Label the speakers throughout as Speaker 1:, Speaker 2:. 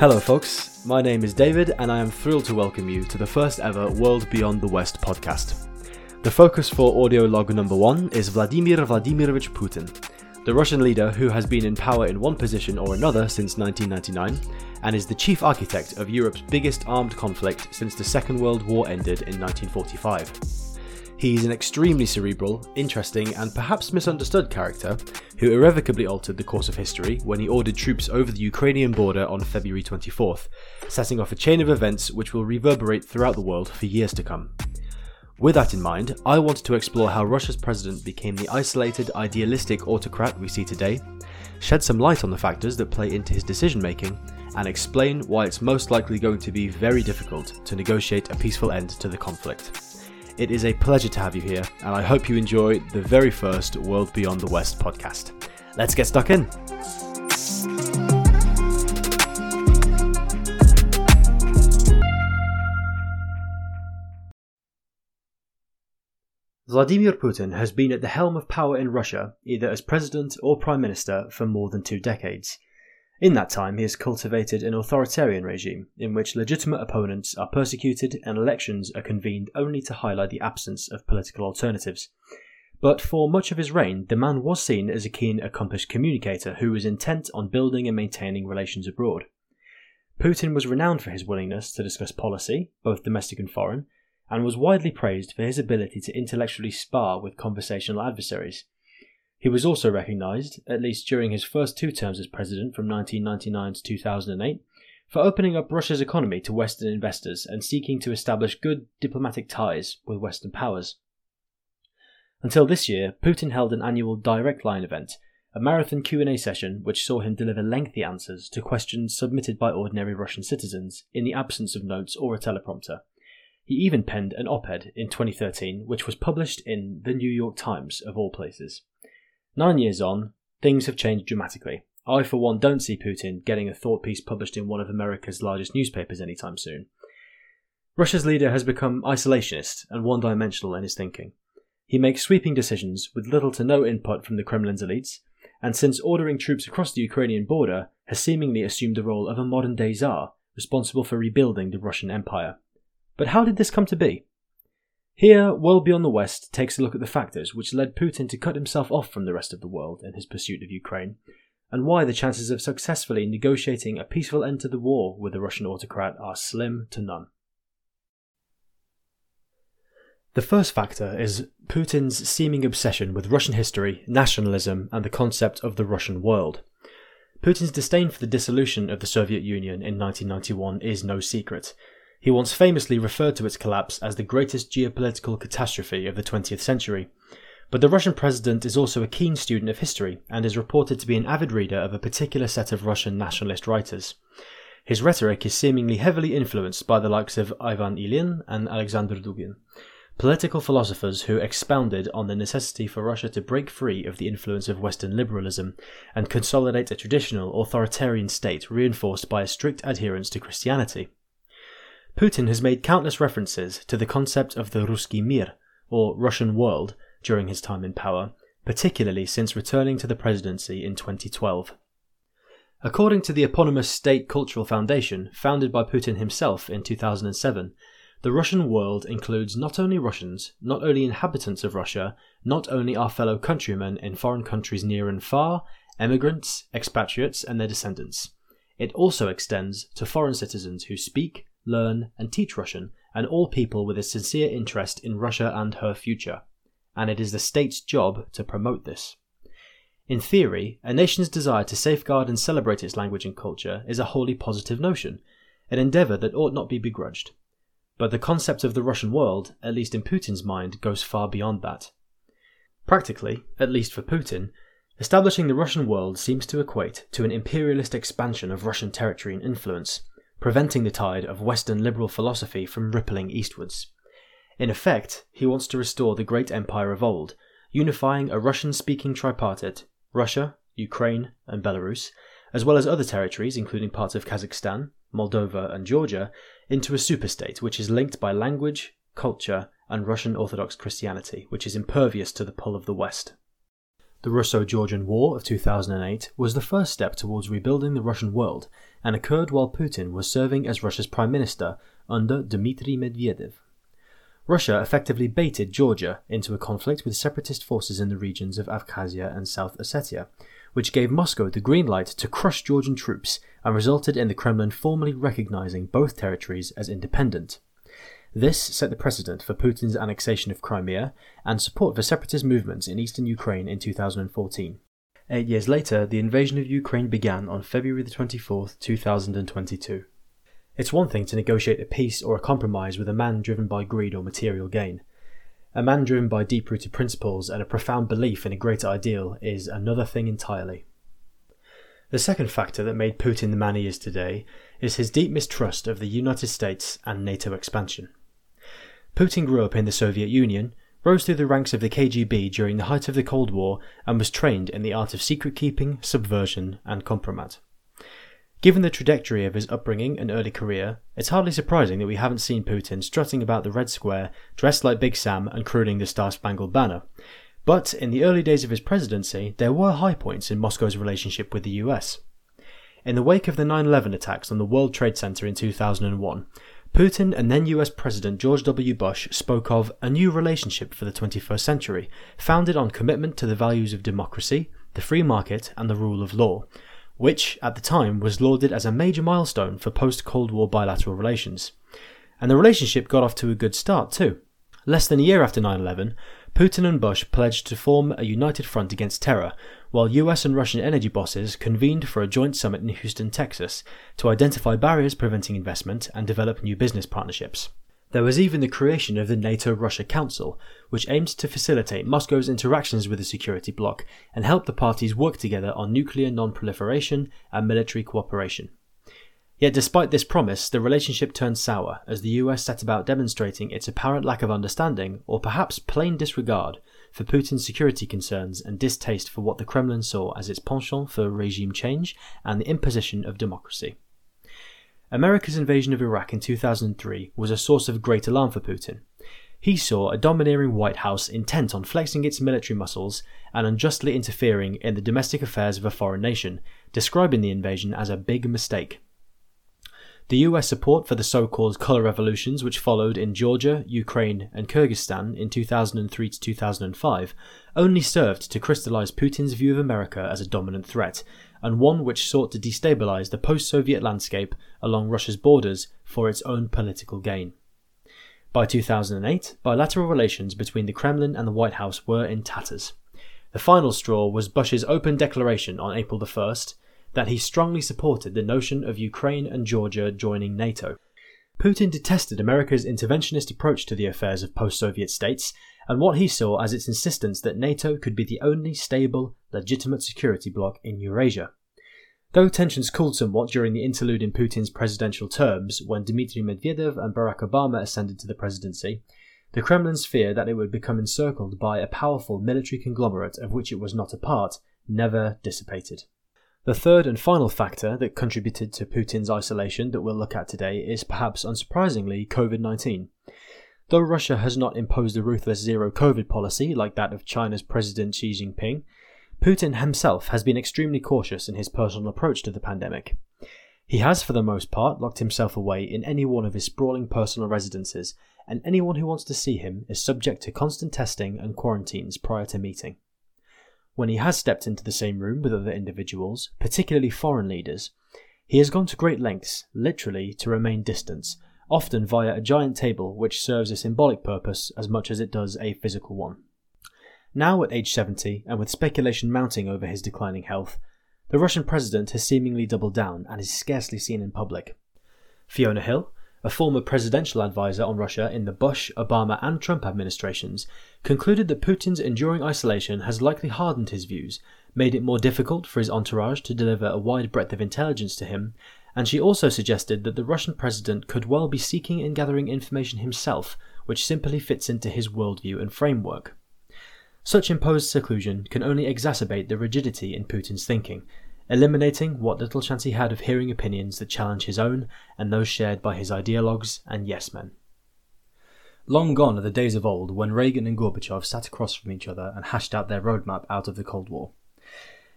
Speaker 1: Hello, folks. My name is David, and I am thrilled to welcome you to the first ever World Beyond the West podcast. The focus for audio log number one is Vladimir Vladimirovich Putin, the Russian leader who has been in power in one position or another since 1999 and is the chief architect of Europe's biggest armed conflict since the Second World War ended in 1945. He's an extremely cerebral, interesting, and perhaps misunderstood character who irrevocably altered the course of history when he ordered troops over the Ukrainian border on February 24th, setting off a chain of events which will reverberate throughout the world for years to come. With that in mind, I wanted to explore how Russia's president became the isolated, idealistic autocrat we see today, shed some light on the factors that play into his decision making, and explain why it's most likely going to be very difficult to negotiate a peaceful end to the conflict. It is a pleasure to have you here, and I hope you enjoy the very first World Beyond the West podcast. Let's get stuck in. Vladimir Putin has been at the helm of power in Russia, either as president or prime minister, for more than two decades. In that time, he has cultivated an authoritarian regime in which legitimate opponents are persecuted and elections are convened only to highlight the absence of political alternatives. But for much of his reign, the man was seen as a keen, accomplished communicator who was intent on building and maintaining relations abroad. Putin was renowned for his willingness to discuss policy, both domestic and foreign, and was widely praised for his ability to intellectually spar with conversational adversaries. He was also recognised, at least during his first two terms as president from 1999 to 2008, for opening up Russia's economy to Western investors and seeking to establish good diplomatic ties with Western powers. Until this year, Putin held an annual Direct Line event, a marathon Q&A session which saw him deliver lengthy answers to questions submitted by ordinary Russian citizens in the absence of notes or a teleprompter. He even penned an op-ed in 2013 which was published in the New York Times of all places. Nine years on, things have changed dramatically. I, for one, don't see Putin getting a thought piece published in one of America's largest newspapers anytime soon. Russia's leader has become isolationist and one dimensional in his thinking. He makes sweeping decisions with little to no input from the Kremlin's elites, and since ordering troops across the Ukrainian border, has seemingly assumed the role of a modern day Tsar, responsible for rebuilding the Russian Empire. But how did this come to be? Here, World Beyond the West takes a look at the factors which led Putin to cut himself off from the rest of the world in his pursuit of Ukraine, and why the chances of successfully negotiating a peaceful end to the war with the Russian autocrat are slim to none. The first factor is Putin's seeming obsession with Russian history, nationalism, and the concept of the Russian world. Putin's disdain for the dissolution of the Soviet Union in 1991 is no secret, he once famously referred to its collapse as the greatest geopolitical catastrophe of the 20th century. But the Russian president is also a keen student of history and is reported to be an avid reader of a particular set of Russian nationalist writers. His rhetoric is seemingly heavily influenced by the likes of Ivan Ilyin and Alexander Dugin, political philosophers who expounded on the necessity for Russia to break free of the influence of Western liberalism and consolidate a traditional authoritarian state reinforced by a strict adherence to Christianity. Putin has made countless references to the concept of the Ruski Mir, or Russian world, during his time in power, particularly since returning to the presidency in 2012. According to the eponymous State Cultural Foundation, founded by Putin himself in 2007, the Russian world includes not only Russians, not only inhabitants of Russia, not only our fellow countrymen in foreign countries near and far, emigrants, expatriates, and their descendants. It also extends to foreign citizens who speak, learn, and teach Russian, and all people with a sincere interest in Russia and her future. And it is the state's job to promote this. In theory, a nation's desire to safeguard and celebrate its language and culture is a wholly positive notion, an endeavour that ought not be begrudged. But the concept of the Russian world, at least in Putin's mind, goes far beyond that. Practically, at least for Putin, establishing the Russian world seems to equate to an imperialist expansion of Russian territory and influence, preventing the tide of Western liberal philosophy from rippling eastwards. In effect, he wants to restore the great empire of old, unifying a Russian speaking tripartite Russia, Ukraine, and Belarus, as well as other territories, including parts of Kazakhstan, Moldova, and Georgia, into a superstate which is linked by language, culture, and Russian Orthodox Christianity, which is impervious to the pull of the West. The Russo Georgian War of 2008 was the first step towards rebuilding the Russian world and occurred while Putin was serving as Russia's prime minister under Dmitry Medvedev. Russia effectively baited Georgia into a conflict with separatist forces in the regions of Abkhazia and South Ossetia, which gave Moscow the green light to crush Georgian troops and resulted in the Kremlin formally recognizing both territories as independent. This set the precedent for Putin's annexation of Crimea and support for separatist movements in eastern Ukraine in 2014. Eight years later, the invasion of Ukraine began on February 24, 2022. It's one thing to negotiate a peace or a compromise with a man driven by greed or material gain. A man driven by deep rooted principles and a profound belief in a greater ideal is another thing entirely. The second factor that made Putin the man he is today is his deep mistrust of the United States and NATO expansion. Putin grew up in the Soviet Union, rose through the ranks of the KGB during the height of the Cold War, and was trained in the art of secret keeping, subversion, and compromat. Given the trajectory of his upbringing and early career, it's hardly surprising that we haven't seen Putin strutting about the Red Square, dressed like Big Sam and crooning the Star Spangled Banner. But in the early days of his presidency, there were high points in Moscow's relationship with the US. In the wake of the 9 11 attacks on the World Trade Center in 2001, Putin and then US President George W. Bush spoke of a new relationship for the 21st century, founded on commitment to the values of democracy, the free market, and the rule of law, which at the time was lauded as a major milestone for post Cold War bilateral relations. And the relationship got off to a good start too. Less than a year after 9 11, Putin and Bush pledged to form a united front against terror, while US and Russian energy bosses convened for a joint summit in Houston, Texas, to identify barriers preventing investment and develop new business partnerships. There was even the creation of the NATO Russia Council, which aimed to facilitate Moscow's interactions with the security bloc and help the parties work together on nuclear non proliferation and military cooperation. Yet, despite this promise, the relationship turned sour as the US set about demonstrating its apparent lack of understanding, or perhaps plain disregard, for Putin's security concerns and distaste for what the Kremlin saw as its penchant for regime change and the imposition of democracy. America's invasion of Iraq in 2003 was a source of great alarm for Putin. He saw a domineering White House intent on flexing its military muscles and unjustly interfering in the domestic affairs of a foreign nation, describing the invasion as a big mistake. The US support for the so called colour revolutions, which followed in Georgia, Ukraine, and Kyrgyzstan in 2003 to 2005, only served to crystallise Putin's view of America as a dominant threat, and one which sought to destabilise the post Soviet landscape along Russia's borders for its own political gain. By 2008, bilateral relations between the Kremlin and the White House were in tatters. The final straw was Bush's open declaration on April the 1st that he strongly supported the notion of Ukraine and Georgia joining NATO. Putin detested America's interventionist approach to the affairs of post Soviet states and what he saw as its insistence that NATO could be the only stable, legitimate security bloc in Eurasia. Though tensions cooled somewhat during the interlude in Putin's presidential terms when Dmitry Medvedev and Barack Obama ascended to the presidency, the Kremlin's fear that it would become encircled by a powerful military conglomerate of which it was not a part never dissipated. The third and final factor that contributed to Putin's isolation that we'll look at today is perhaps unsurprisingly COVID 19. Though Russia has not imposed a ruthless zero COVID policy like that of China's President Xi Jinping, Putin himself has been extremely cautious in his personal approach to the pandemic. He has, for the most part, locked himself away in any one of his sprawling personal residences, and anyone who wants to see him is subject to constant testing and quarantines prior to meeting. When he has stepped into the same room with other individuals, particularly foreign leaders, he has gone to great lengths, literally, to remain distant, often via a giant table which serves a symbolic purpose as much as it does a physical one. Now, at age 70, and with speculation mounting over his declining health, the Russian president has seemingly doubled down and is scarcely seen in public. Fiona Hill, a former presidential advisor on Russia in the Bush, Obama, and Trump administrations, concluded that Putin's enduring isolation has likely hardened his views, made it more difficult for his entourage to deliver a wide breadth of intelligence to him, and she also suggested that the Russian president could well be seeking and gathering information himself, which simply fits into his worldview and framework. Such imposed seclusion can only exacerbate the rigidity in Putin's thinking, eliminating what little chance he had of hearing opinions that challenge his own and those shared by his ideologues and yes men. Long gone are the days of old when Reagan and Gorbachev sat across from each other and hashed out their roadmap out of the Cold War.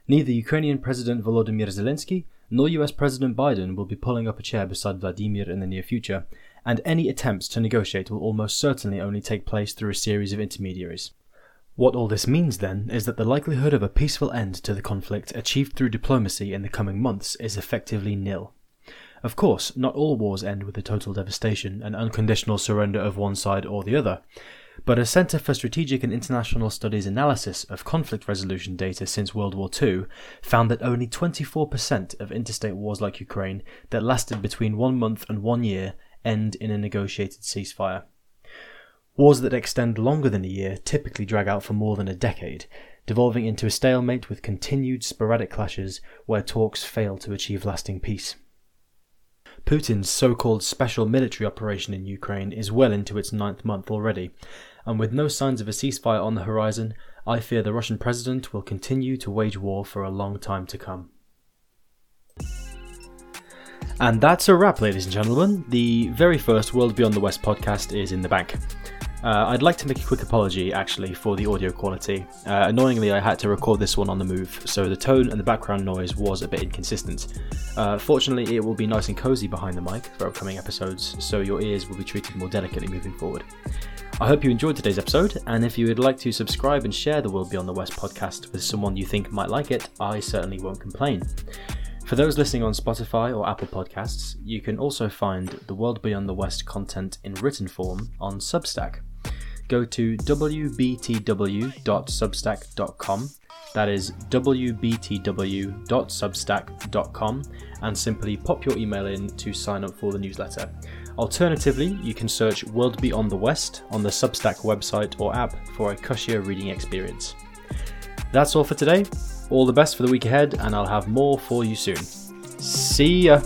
Speaker 1: Neither Ukrainian President Volodymyr Zelensky nor US President Biden will be pulling up a chair beside Vladimir in the near future, and any attempts to negotiate will almost certainly only take place through a series of intermediaries. What all this means, then, is that the likelihood of a peaceful end to the conflict achieved through diplomacy in the coming months is effectively nil. Of course, not all wars end with a total devastation and unconditional surrender of one side or the other, but a Centre for Strategic and International Studies analysis of conflict resolution data since World War II found that only 24% of interstate wars like Ukraine that lasted between one month and one year end in a negotiated ceasefire. Wars that extend longer than a year typically drag out for more than a decade, devolving into a stalemate with continued sporadic clashes where talks fail to achieve lasting peace. Putin's so called special military operation in Ukraine is well into its ninth month already, and with no signs of a ceasefire on the horizon, I fear the Russian president will continue to wage war for a long time to come. And that's a wrap, ladies and gentlemen. The very first World Beyond the West podcast is in the bank. Uh, I'd like to make a quick apology actually for the audio quality. Uh, annoyingly, I had to record this one on the move, so the tone and the background noise was a bit inconsistent. Uh, fortunately, it will be nice and cozy behind the mic for upcoming episodes, so your ears will be treated more delicately moving forward. I hope you enjoyed today's episode, and if you would like to subscribe and share the World Beyond the West podcast with someone you think might like it, I certainly won't complain. For those listening on Spotify or Apple Podcasts, you can also find the World Beyond the West content in written form on Substack go to wbtw.substack.com. That is wbtw.substack.com and simply pop your email in to sign up for the newsletter. Alternatively, you can search World Beyond the West on the Substack website or app for a cushier reading experience. That's all for today. All the best for the week ahead, and I'll have more for you soon. See ya!